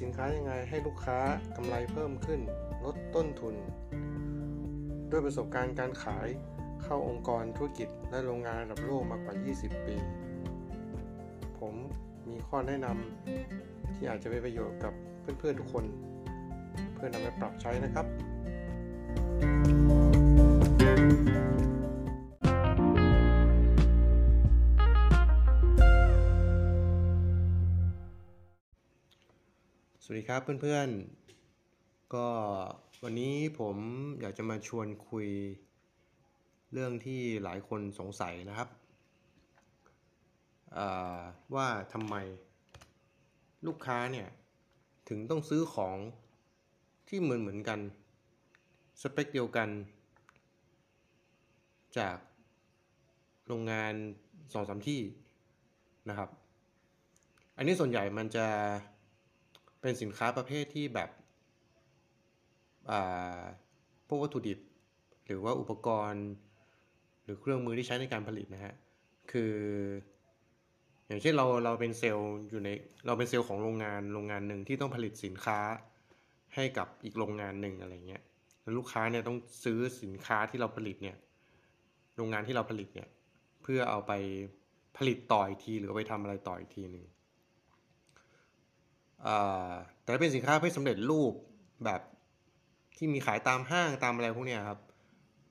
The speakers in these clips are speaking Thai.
สินค้ายังไงให้ลูกค้ากำไรเพิ่มขึ้น ลดต้นทุน ด้วยประสบการณ์การขายเข้าองค์กรธุรกิจและโรงงานระดับโลกมากกว่า 20 ปี ผมมีข้อแนะนำที่อาจจะเป็นประโยชน์กับเพื่อนๆทุกคน เพื่อนำไปปรับใช้นะครับ สวัสดีครับเพื่อนๆ ก็วันนี้ผมอยากจะมาชวนคุยเรื่องที่หลายคนสงสัยนะครับ ว่าทำไมลูกค้าเนี่ย ถึงต้องซื้อของที่เหมือนเหมือนกัน สเปคเดียวกัน จากโรงงานสองสามที่นะครับ อันนี้ส่วนใหญ่มันจะ เป็นสินค้าประเภทที่แบบพวกวัตถุดิบ หรือว่าอุปกรณ์ หรือเครื่องมือที่ใช้ในการผลิตนะฮะ คือ อย่างเช่นเราเราเป็นเซลล์อยู่ในเราเป็นเซลล์ของโรงงานโรงงานหนึ่งที่ต้องผลิตสินค้าให้กับอีกโรงงานหนึ่งอะไรเงี้ยแล้วลูกค้าเนี่ยต้องซื้อสินค้าที่เราผลิตเนี่ยโรงงานที่เราผลิตเนี่ยเพื่อเอาไปผลิตต่ออีกทีหรือไปทำอะไรต่ออีกทีหนึ่ง แต่เป็นสินค้าไม่อสำเร็จรูปแบบที่มีขายตามห้างตามอะไรพวกนี้ครับ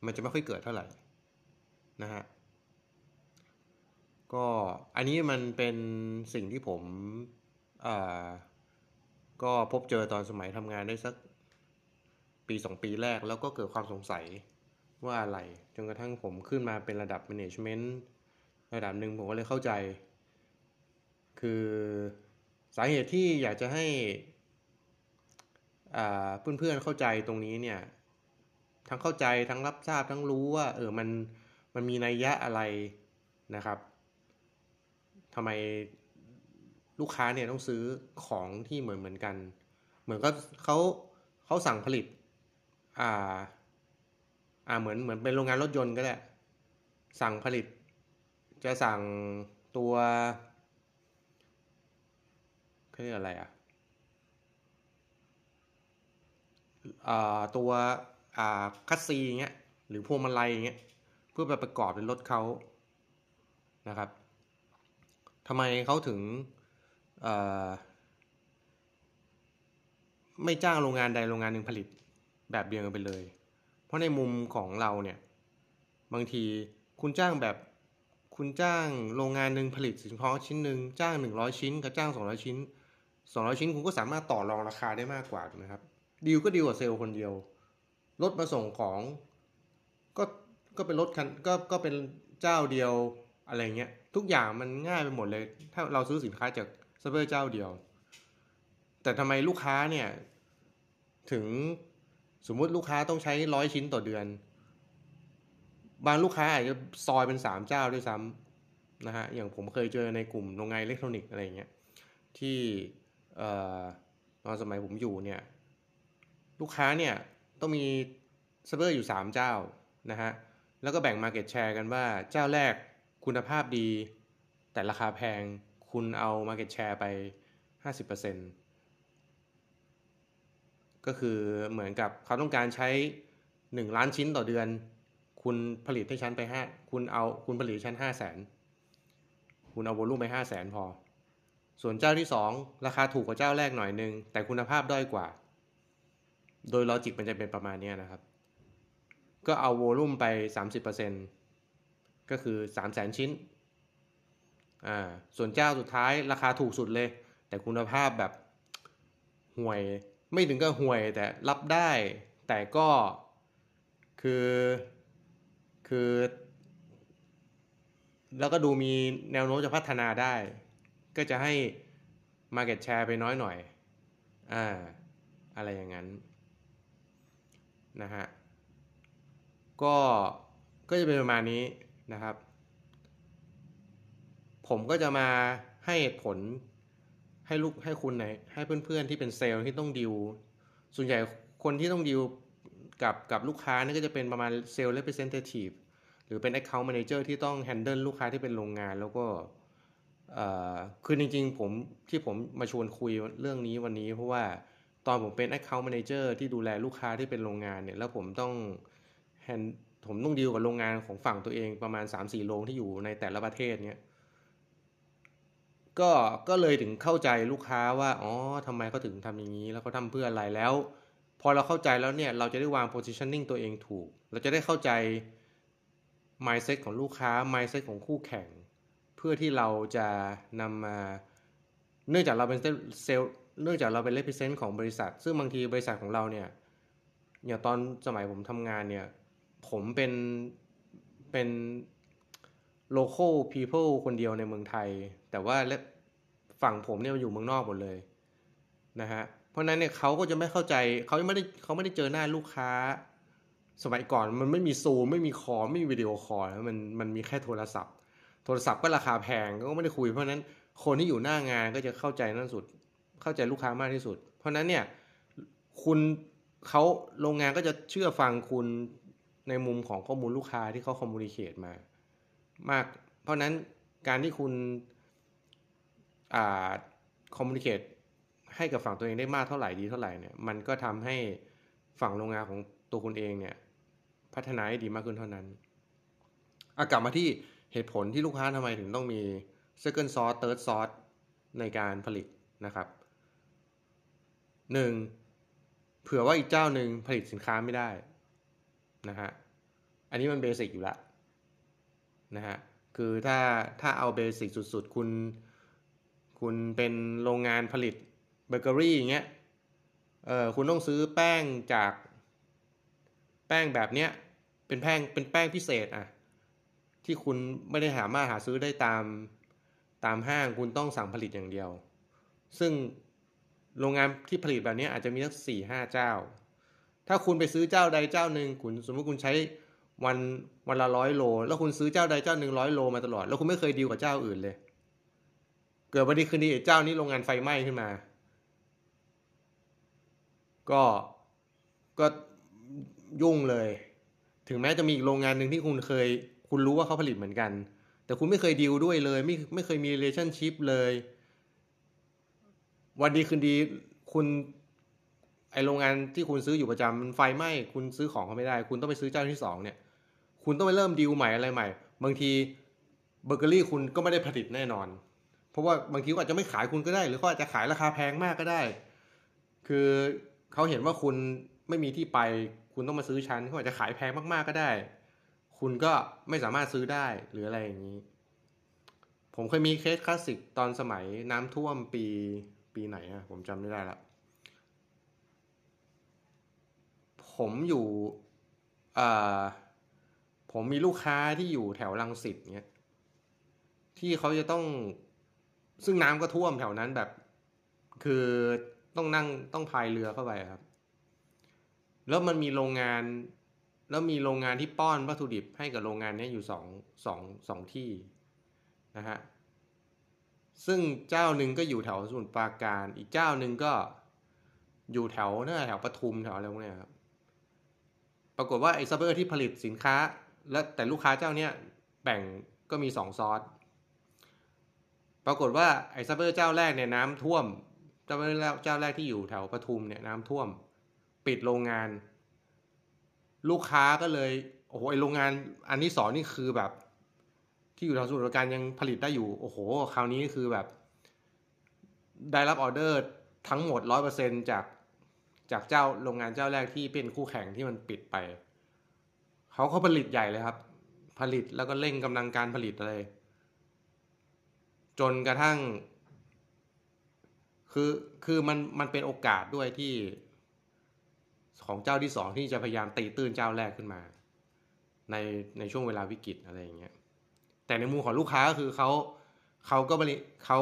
มันจะไม่ค่อยเกิดเท่าไหร่นะฮะก็อันนี้มันเป็นสิ่งที่ผมก็พบเจอตอนสมัยทำงานได้สักปีสองปีแรกแล้วก็เกิดความสงสัยว่าอะไร จนกระทั่งผมขึ้นมาเป็นระดับ management ระดับหนึ่งผมก็เลยเข้าใจ คือ สาเหตุที่อยากจะให้เพื่อนๆเข้าใจตรงนี้เนี่ย ทั้งเข้าใจทั้งรับทราบทั้งรู้ว่า เออมันมันมีนัยยะอะไรนะครับทำไมลูกค้าเนี่ยต้องซื้อของที่เหมือนเหมือนกัน เหมือนก็เขาเขาสั่งผลิต อ่า อ่าเหมือนเหมือนเป็นโรงงานรถยนต์ก็แหละสั่งผลิต จะสั่งตัว เขาเรียกอะไรอะตัวคัสซีเงี้ยหรือพวงมาลัยเงี้ยเพื่อไปประกอบเป็นรถเขานะครับทำไมเขาถึงไม่จ้างโรงงานใดโรงงานหนึ่งผลิตแบบเดียวกันไปเลย เพราะในมุมของเราเนี่ยบางทีคุณจ้างแบบคุณจ้างโรงงานหนึ่งผลิตสินค้าชิ้นหนึ่งจ้างหนึ่งร้อยชิ้นกับจ้างสองร้อยชิ้น สองร้อยชิ้นคุณก็สามารถต่อรองราคาได้มากกว่าถูกไหมครับดีลก็ดีกว่าเซลล์คนเดียว รถมาส่งของก็ก็เป็นรถคันก็ก็เป็นเจ้าเดียวอะไรเงี้ยทุกอย่างมันง่ายไปหมดเลย ถ้าเราซื้อสินค้าจากซัพพลายเจ้าเดียว แต่ทำไมลูกค้าเนี่ย ถึงสมมุติลูกค้าต้องใช้ร้อยชิ้นต่อเดือน บางลูกค้าอาจจะซอยเป็นสามเจ้าด้วยซ้ำนะฮะอย่างผมเคยเจอในกลุ่มโรงงานอิเล็กทรอนิกส์อะไรเงี้ยที่ ตอนสมัยผมอยู่เนี่ยลูกค้าเนี่ยต้องมีเซิร์ฟเวอร์อยู่ 3 เจ้านะฮะแล้วก็แบ่ง Market Share กันว่าเจ้าแรกคุณภาพดี แต่ราคาแพงคุณเอา Market Share ไป 50%ก็คือเหมือนกับเขาต้องการใช้ 1 ล้านชิ้นต่อเดือน คุณผลิตให้ฉันไป 5 คุณเอาคุณผลิตฉัน5 0 0 0 0 0 คุณเอา volume ไป 5 0 0 0 0 0 พอ ส่วนเจ้าที่ 2 ราคาถูกกว่าเจ้าแรกหน่อยนึง แต่คุณภาพด้อยกว่า โดยลอจิกมันจะเป็นประมาณนี้นะครับ ก็เอาโวลูมไป 30%ก็คือ 3 0 0 0 0 0 ชิ้นอ่าส่วนเจ้าสุดท้ายราคาถูกสุดเลย แต่คุณภาพแบบห่วยไม่ถึงก็ห่วยแต่รับได้ แต่ก็คือคือ แล้วก็ดูมีแนวโน้มจะพัฒนาได้ ก็จะให้ Market Share ไปน้อยหน่อย อ่า อะไรอย่างนั้น นะฮะ ก็ ก็จะเป็นประมาณนี้นะครับ ผมก็จะมาให้ผลให้ลูกให้คุณไหนให้เพื่อนๆที่เป็นเซลล์ที่ต้องดิว ส่วนใหญ่คนที่ต้องดิวกับกับลูกค้านี่ก็จะเป็นประมาณเซลล์ representative หรือเป็น account manager ที่ต้อง handle ลูกค้าที่เป็นโรงงานแล้วก็ คือจริงๆผมที่ผมมาชวนคุยเรื่องนี้วันนี้ เพราะว่าตอนผมเป็น Account Manager ที่ดูแลลูกค้าที่เป็นโรงงานเนี่ยแล้วผมต้องแฮนผมต้องดีลกับโรงงานของฝั่งตัวเองประมาณ 3-4 โรงที่อยู่ในแต่ละประเทศเนี่ยก็ก็เลยถึงเข้าใจลูกค้าว่าอ๋อทำไมเขาถึงทำอย่างนี้ แล้วเขาทาเพื่ออะไรแล้ว พอเราเข้าใจแล้วเนี่ยเราจะได้วาง positioning ตัวเองถูก เราจะได้เข้าใจ mindset ของลูกค้า mindset ของคู่แข่ง พื่อที่เราจะนำมา เนื่องจากเราเป็นเซลล์เนื่องจากเราเป็น represent ของบริษัท ซึ่งบางทีบริษัทของเราเนี่ยอย่างตอนสมัยผมทำงานเนี่ย ผมเป็นเป็น local people คนเดียวในเมืองไทย แต่ว่าฝั่งผมเนี่ยอยู่เมืองนอกหมดเลยนะฮะเพราะนั้นเนี่ยเขาก็จะไม่เข้าใจเขาไม่ได้เขาไม่ได้เจอหน้าลูกค้า สมัยก่อนมันไม่มีซูมไม่มีคอไม่มีวิดีโอคอลมันมันมีแค่โทรศัพท์ โทรศัพท์ก็ราคาแพงก็ไม่ได้คุย เพราะนั้นคนที่อยู่หน้างานก็จะเข้าใจนั่นสุด เข้าใจลูกค้ามากที่สุด เพราะนั้นเนี่ยคุณเขาโรงงานก็จะเชื่อฟังคุณในมุมของข้อมูลลูกค้าที่เขาคอมมูนิเคตมามาก เพราะนั้นการที่คุณอ่าคอมมูนิเคตให้กับฝั่งตัวเองได้มากเท่าไหร่ดีเท่าไหร่เนี่ยมันก็ทำให้ฝั่งโรงงานของตัวคุณเองเนี่ยพัฒนาให้ดีมากขึ้นเท่านั้นอกลับมาที่ เหตุผลที่ลูกค้าทำไมถึงต้องมี second source third source ในการผลิตนะครับหนึ่งเผื่อว่าอีกเจ้าหนึ่งผลิตสินค้าไม่ได้นะฮะ อันนี้มันเบสิกอยู่แล้วนะฮะ คือถ้าถ้าเอาเบสิกสุดๆ คุณ คุณเป็นโรงงานผลิตเบเกอรี่อย่างเงี้ย เออคุณต้องซื้อแป้งจากแป้งแบบเนี้ย เป็นแป้งเป็นแป้งพิเศษอะ ที่คุณไม่ได้หามาหาซื้อได้ตามตามห้างคุณต้องสั่งผลิตอย่างเดียว ซึ่งโรงงานที่ผลิตแบบนี้อาจจะมีสักสี่ห้าเจ้า ถ้าคุณไปซื้อเจ้าใดเจ้าหนึ่งคุณสมมติคุณใช้วันวันละร้อยโล แล้วคุณซื้อเจ้าใดเจ้าหนึ่งร้อยโลมาตลอด แล้วคุณไม่เคยดีลกับเจ้าอื่นเลย เกิดวันดีคืนดีเจ้านี้โรงงานไฟไหม้ขึ้นมา ก็ก็ยุ่งเลย ถึงแม้จะมีอีกโรงงานหนึ่งที่คุณเคย คุณรู้ว่าเขาผลิตเหมือนกัน แต่คุณไม่เคยดีลด้วยเลย ไม่ไม่เคยมี relationship เลย วันดีคืนดีคุณไอโรงงานที่คุณซื้ออยู่ประจำไฟไหม้คุณซื้อของเขาไม่ได้ คุณต้องไปซื้อเจ้าที่สองเนี่ย คุณต้องไปเริ่มดีลใหม่อะไรใหม่ บางทีเบเกอรี่คุณก็ไม่ได้ผลิตแน่นอน เพราะว่าบางทีอาจจะไม่ขายคุณก็ได้ หรือเขาอาจจะขายราคาแพงมากก็ได้ คือเขาเห็นว่าคุณไม่มีที่ไป คุณต้องมาซื้อชั้นเขาอาจจะขายแพงมากๆก็ได้ คุณก็ไม่สามารถซื้อได้หรืออะไรอย่างนี้ ผมเคยมีเคสคลาสสิกตอนสมัยน้ำท่วมปีปีไหนอะผมจำไม่ได้ละผมอยู่ผมมีลูกค้าที่อยู่แถวลังสิตเนี้ยที่เขาจะต้องซึ่งน้ำก็ท่วมแถวนั้นแบบ คือต้องนั่งต้องพายเรือเข้าไปครับ แล้วมันมีโรงงาน แล้วมีโรงงานที่ป้อนวัตถุดิบให้กับโรงงานนี้อยู่สองสองสองที่นะฮะซึ่งเจ้าหนึ่งก็อยู่แถวสมุทรปราการ อีกเจ้าหนึ่งก็อยู่แถวน่าแถวปทุมแถวอะไรพวกนี้ครับ ปรากฏว่าไอ้ซัพพลายเออร์ที่ผลิตสินค้า และแต่ลูกค้าเจ้าเนี้ยแบ่งก็มีสองซอส ปรากฏว่าไอ้ซัพพลายเออร์เจ้าแรกเนี่ยน้ำท่วม เจ้าเจ้าแรกที่อยู่แถวปทุมเนี่ยน้ำท่วม ปิดโรงงาน ลูกค้าก็เลยโอ้โหไอโรงงานอันที่สองนี่คือแบบ ที่อยู่แถวสุราการยังผลิตได้อยู่ โอ้โห คราวนี้คือแบบ ได้รับออเดอร์ทั้งหมดร้อยเปอร์เซ็นจากจากเจ้าโรงงานเจ้าแรกที่เป็นคู่แข่งที่มันปิดไปเขาเขาผลิตใหญ่เลยครับ ผลิตแล้วก็เร่งกำลังการผลิตเลยจนกระทั่ง คือคือมันมันเป็นโอกาสด้วยที่ ของเจ้าที่สองที่จะพยายามตีตื้นเจ้าแรกขึ้นมา ในในช่วงเวลาวิกฤตอะไรอย่างเงี้ยแต่ในมุมของลูกค้าก็คือเขาเขาก็บริเขา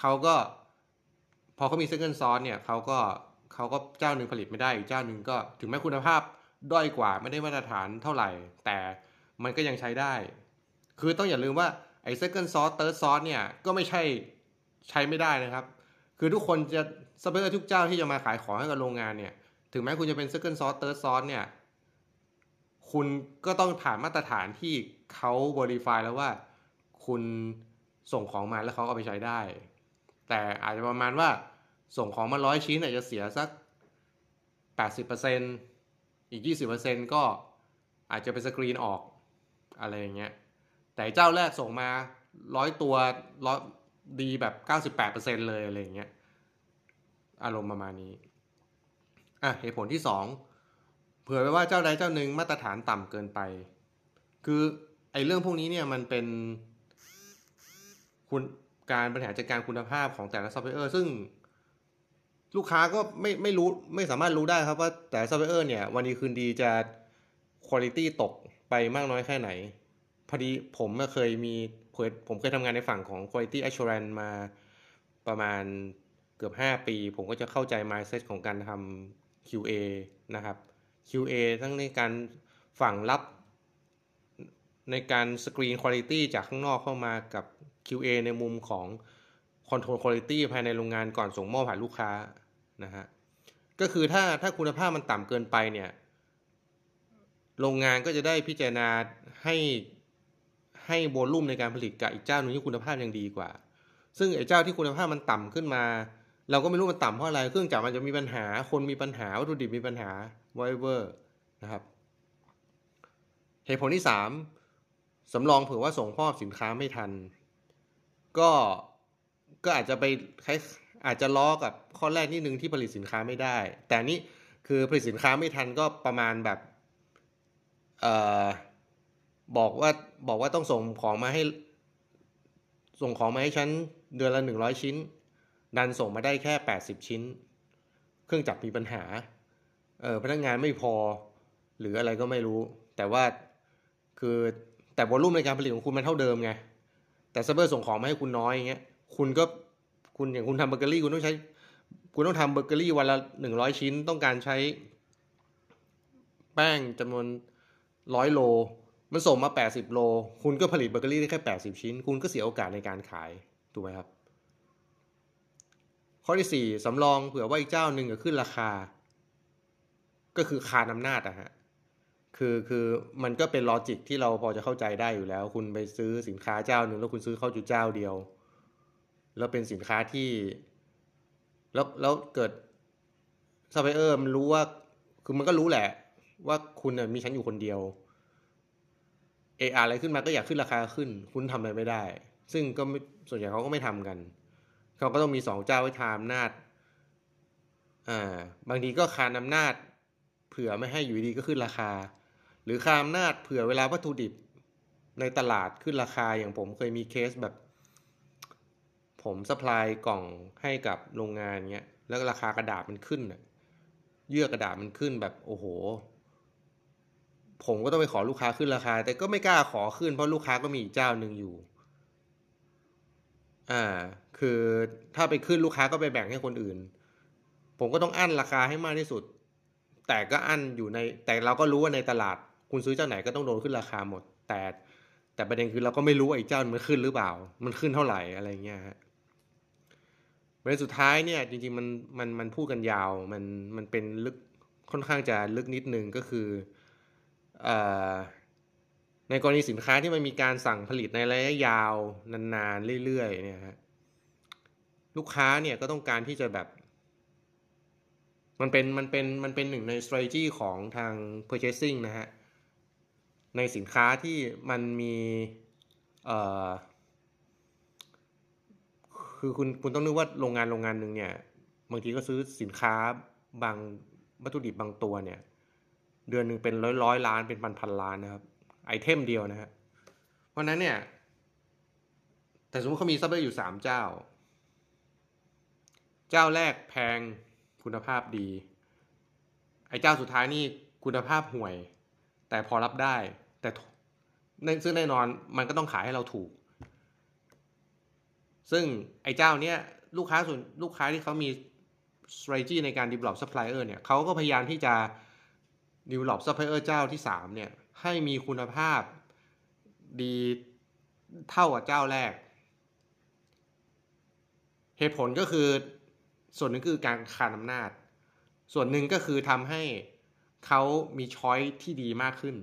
เขาก็ พอเขามีเซ็กนซอสเนี่ยเขาก็เขาก็เจ้าหนึ่งผลิตไม่ได้อีกเจ้าหนึ่งก็ถึงแม้คุณภาพด้อยกว่าไม่ได้มาตรฐานเท่าไหร่ แต่มันก็ยังใช้ได้ คือต้องอย่าลืมว่าไอ้ second source third source เนี่ยก็ไม่ใช่ใช้ไม่ได้นะครับ คือทุกคนจะซัพพลายเออร์ทุกเจ้าที่จะมาขายของให้กับโรงงานเนี่ย ถึงแม้คุณจะเป็น second source third source เนี่ย คุณก็ต้องผ่านมาตรฐานที่เขา verify แล้วว่า คุณส่งของมาแล้วเขาเอาไปใช้ได้ แต่อาจจะประมาณว่าส่งของมาร้อยชิ้นอาจจะเสียสักแปดสิบเปอร์เซ็นอีกยี่สิบเปอร์เซ็นก็อาจจะเป็นสกรีนออกอะไรอย่างเงี้ย แต่เจ้าแรกส่งมาร้อยตัวร้อยดีแบบเก้าสิบแปดเปอร์เซ็นเลยอะไรอย่างเงี้ย อารมณ์ประมาณนี้ อะเหตุผลที่สองเผื่อไว้ว่าเจ้าใดเจ้าหนึ่งมาตรฐานต่ำเกินไป คือไอ้เรื่องพวกนี้เนี่ยมันเป็นคุณการบริหารจัดการคุณภาพของแต่ละซัพพลายเออร์ซึ่งลูกค้าก็ไม่ไม่รู้ไม่สามารถรู้ได้ครับว่าแต่ซัพพลายเออร์เนี่ยวันดีคืนดีจะคุณภาพตกไปมากน้อยแค่ไหน พอดีผมเคยมีเคยผมเคยทำงานในฝั่งของ quality assurance มาประมาณเกือบ 5 ปี ผมก็จะเข้าใจ mindset ของการทำ QA นะครับ QA ทั้งในการฝั่งรับในการสกรีนคุณภาพจากข้างนอกเข้ามากับ QA ในมุมของ Control Quality ภายในโรงงานก่อนส่งมอบหานลูกค้านะฮะก็คือถ้าถ้าคุณภาพมันต่ำเกินไปเนี่ย โรงงานก็จะได้พิจารณาให้ให้โวลุ่มในการผลิตกับอีกเจ้าหนึ่งที่คุณภาพยังดีกว่า ซึ่งไอ้เจ้าที่คุณภาพมันต่ำขึ้นมา เราก็ไม่รู้มันต่ำเพราะอะไร เครื่องจักรมันจะมีปัญหา คนมีปัญหา วัตถุดิบมีปัญหา whatever นะครับ เหตุผลที่สามสำรองเผื่อว่าส่งมอบสินค้าไม่ทัน ก็ก็อาจจะไปคล้ายอาจจะล้อกับข้อแรกนิดนึงที่ผลิตสินค้าไม่ได้ แต่นี่คือผลิตสินค้าไม่ทันก็ประมาณแบบเอ่อบอกว่าบอกว่าต้องส่งของมาให้ ส่งของมาให้ฉันเดือนละหนึ่งร้อยชิ้น ดันส่งมาได้แค่แปดสิบชิ้น เครื่องจักรมีปัญหาเออพนักงานไม่พอ หรืออะไรก็ไม่รู้ แต่ว่าคือแต่ volume ในการผลิตของคุณมันเท่าเดิมไง แต่เซัพเปอร์ส่งของมาให้คุณน้อยอย่างเงี้ยคุณก็คุณอย่างคุณทำเบเกอรี่คุณต้องใช้ คุณต้องทำเบเกอรี่วันละหนึ่งร้อยชิ้น ต้องการใช้ แป้งจำนวนร้อยโล มันส่งมาแปดสิบโล คุณก็ผลิตเบเกอรี่ได้แค่แปดสิบชิ้น คุณก็เสียโอกาสในการขาย ถูกไหมครับ ข้อที่สี่สำรองเผื่อว่าอีกเจ้าหนึ่งจะขึ้นราคา ก็คือคานอำนาจอะฮะคือคือมันก็เป็น logic ที่เราพอจะเข้าใจได้อยู่แล้ว คุณไปซื้อสินค้าเจ้าหนึ่งแล้วคุณซื้อเข้าจุดเจ้าเดียว แล้วเป็นสินค้าที่ แล้วแล้วเกิดซัพพลายเออร์มันรู้ว่า คือมันก็รู้แหละ ว่าคุณมีฉันอยู่คนเดียวเอออะไรขึ้นมาก็อยากขึ้นราคาขึ้น คุณทำอะไรไม่ได้ ซึ่งก็ส่วนใหญ่เขาก็ไม่ทำกัน เขาก็ต้องมีสองเจ้าไว้คานอำนาจอ่าบางทีก็คานอำนาจ เผื่อไม่ให้อยู่ดีก็ขึ้นราคา หรือคานอำนาจเผื่อเวลาวัตถุดิบในตลาดขึ้นราคาอย่างผมเคยมีเคสแบบ ผมสป라이กล่องให้กับโรงงานเงี้ยแล้วราคากระดาษมันขึ้นเยื่อกระดาษมันขึ้นแบบโอ้โห ผมก็ต้องไปขอลูกค้าขึ้นราคา แต่ก็ไม่กล้าขอขึ้นเพราะลูกค้าก็มีเจ้าหนึ่งอยู่ อ่า คือถ้าไปขึ้นลูกค้าก็ไปแบ่งให้คนอื่น ผมก็ต้องอั้นราคาให้มากที่สุด แต่ก็อั้นอยู่ใน แต่เราก็รู้ว่าในตลาด คุณซื้อเจ้าไหนก็ต้องโดนขึ้นราคาหมด แต่แต่ประเด็นคือเราก็ไม่รู้ว่าอีกเจ้ามันขึ้นหรือเปล่า มันขึ้นเท่าไหร่อะไรเงี้ยฮะประเด็นสุดท้ายเนี่ยจริงๆมันมันมันพูดกันยาว มันมันเป็นลึกค่อนข้างจะลึกนิดนึงก็คืออ ในกรณีสินค้าที่มันมีการสั่งผลิตในระยะยาวนานๆเรื่อยๆเนี่ยฮะลูกค้าเนี่ยก็ต้องการที่จะแบบ มันเป็นมันเป็นมันเป็นหนึ่งใน strategy ของทาง purchasing นะฮะ ในสินค้าที่มันมีเอ่อคือคุณคุณต้องนึกว่าโรงงานโรงงานหนึ่งเนี่ย บางทีก็ซื้อสินค้าบางวัตถุดิบบางตัวเนี่ย เดือนหนึ่งเป็นร้อยร้อยล้านเป็นพันพันล้านนะครับ item เดียวนะฮะเพราะนั้นเนี่ย แต่สมมติเขามีซัพพลายอยู่สามเจ้า เจ้าแรกแพงคุณภาพดี ไอ้เจ้าสุดท้ายนี่คุณภาพห่วย แต่พอรับได้ แต่ซึ่งแน่นอนมันก็ต้องขายให้เราถูก ซึ่งไอ้เจ้าเนี้ยลูกค้าส่วนลูกค้าที่เขามี strategy ในการ develop supplier เนี่ยเขาก็พยายามที่จะ develop supplier เจ้าที่สามเนี่ย ให้มีคุณภาพดีเท่ากับเจ้าแรก เหตุผลก็คือส่วนหนึ่งคือการคานอำนาจ ส่วนหนึ่งก็คือทำให้เขามีช้อยที่ดีมากขึ้น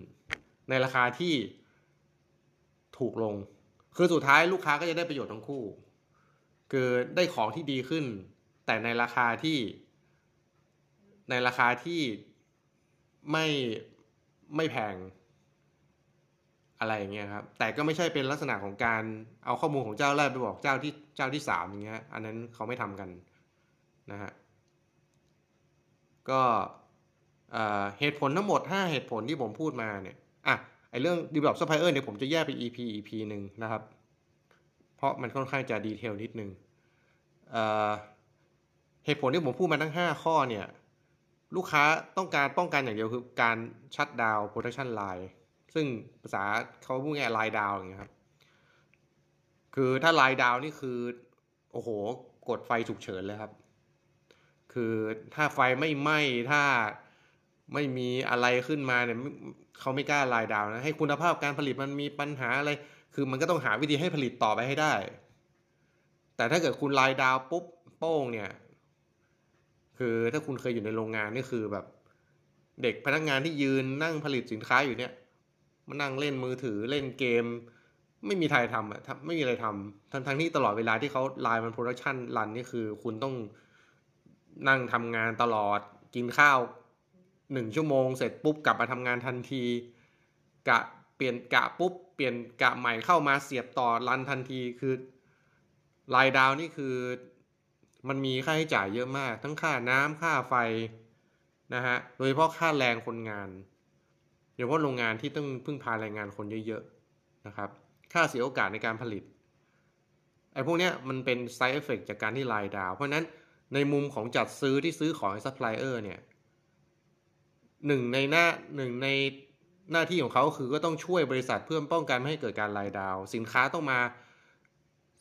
ในราคาที่ถูกลง คือสุดท้ายลูกค้าก็จะได้ประโยชน์ทั้งคู่ คือได้ของที่ดีขึ้น แต่ในราคาที่ ในราคาที่ไม่ไม่แพง อะไรอย่างเงี้ยครับ แต่ก็ไม่ใช่เป็นลักษณะของการเอาข้อมูลของเจ้าแรกไปบอกเจ้าที่เจ้าที่สามอย่างเงี้ย อันนั้นเขาไม่ทำกันนะฮะ ก็เหตุผลทั้งหมด 5 เหตุผลที่ผมพูดมาเนี่ย อะ ไอเรื่อง develop supplier เนี่ยผมจะแยกไป EP EP หนึ่งนะครับ เพราะมันค่อนข้างจะดีเทลนิดนึงเหตุผลที่ผมพูดมาทั้ง 5 ข้อเนี่ย ลูกค้าต้องการป้องกันอย่างเดียวคือการชัดดาว protection line ซึ่งภาษาเขาพูดง่ายไลดาวอย่างเงี้ยครับ คือถ้าไลน์ดาวนี่คือ โอ้โห กดไฟฉุกเฉินเลยครับ คือถ้าไฟไม่ไหม้ถ้าไม่มีอะไรขึ้นมาเนี่ยเขาไม่กล้า line down นะให้คุณภาพการผลิตมันมีปัญหาอะไร คือมันก็ต้องหาวิธีให้ผลิตต่อไปให้ได้ แต่ถ้าเกิดคุณ line down ปุ๊บโป้งเนี่ย คือถ้าคุณเคยอยู่ในโรงงานนี่คือแบบ เด็กพนักงานที่ยืนนั่งผลิตสินค้าอยู่เนี่ย มานั่งเล่นมือถือเล่นเกม ไม่มีใครทำอะไม่มีอะไรทำทั้งทั้งที่ตลอดเวลาที่เขาไลน์มัน production run นี่คือ คุณต้องนั่งทำงานตลอดกินข้าวหนึ่งชั่วโมงเสร็จปุ๊บกลับมาทำงานทันที กะเปลี่ยนกะปุ๊บเปลี่ยนกะใหม่เข้ามาเสียบต่อรันทันทีคือรายดาวนี่คือมันมีค่าใช้จ่ายเยอะมาก ทั้งค่าน้ำค่าไฟนะฮะโดยเฉพาะค่าแรงคนงาน ยเฉพาะโรงงานที่ต้องพึ่งพาแรงงานคนเยอะๆนะครับ ค่าเสียโอกาสในการผลิตไอ้พวกนี้มันเป็น side effect จากการที่ line down เพราะนั้นในมุมของจัดซื้อที่ซื้อของซัพพลายเออร์เนี่ยหนึ่งในหน้าหนึ่งในหน้าที่ของเขาคือก็ต้องช่วยบริษัทเพื่อป้องกันไม่ให้เกิดการ line down สินค้าต้องมา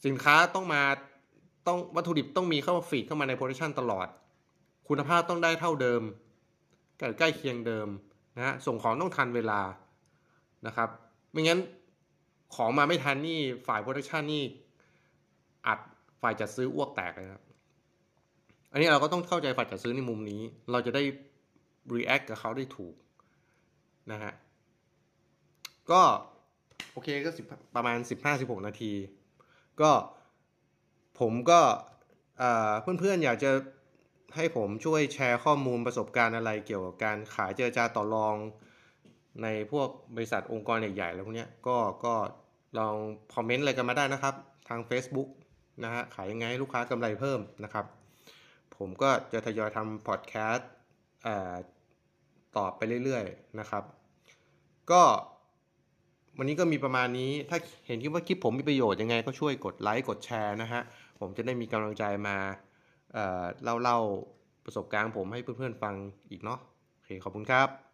สินค้าต้องมาต้องวัตถุดิบต้องมีเข้ามา feed เข้ามาใน production ตลอด คุณภาพต้องได้เท่าเดิมใกล้เคียงเดิม นะฮะส่งของต้องทันเวลานะครับ ไม่งั้นของมาไม่ทันนี่ฝ่าย production นี่อัดฝ่ายจัดซื้ออ้วกแตกเลยครับ อันนี้เราก็ต้องเข้าใจฝ่ายจัดซื้อในมุมนี้ เราจะได้ react กับเขาได้ถูกนะฮะ ก็โอเคก็สิบประมาณ 15-16 นาที ก็ผมก็เพื่อนๆอยากจะ ให้ผมช่วยแชร์ข้อมูลประสบการณ์อะไรเกี่ยวกับการขายเจรจาต่อรอง ในพวกบริษัทองค์กรใหญ่ๆแล้วพวกนี้ก็ก็ลองคอมเมนต์อะไรกันมาได้นะครับ ทาง Facebook นะฮะขายยังไงให้ลูกค้ากำไรเพิ่มนะครับ ผมก็จะทยอยทำพอดแคสต์ตอบไปเรื่อยๆนะครับ ก็วันนี้ก็มีประมาณนี้ ถ้าเห็นคิดว่าคลิปผมมีประโยชน์ยังไงก็ช่วยกดไลค์กดแชร์นะฮะ ผมจะได้มีกำลังใจมา เล่าเล่าประสบการณ์ผมให้เพื่อนๆฟังอีกเนาะโอเคขอบคุณครับ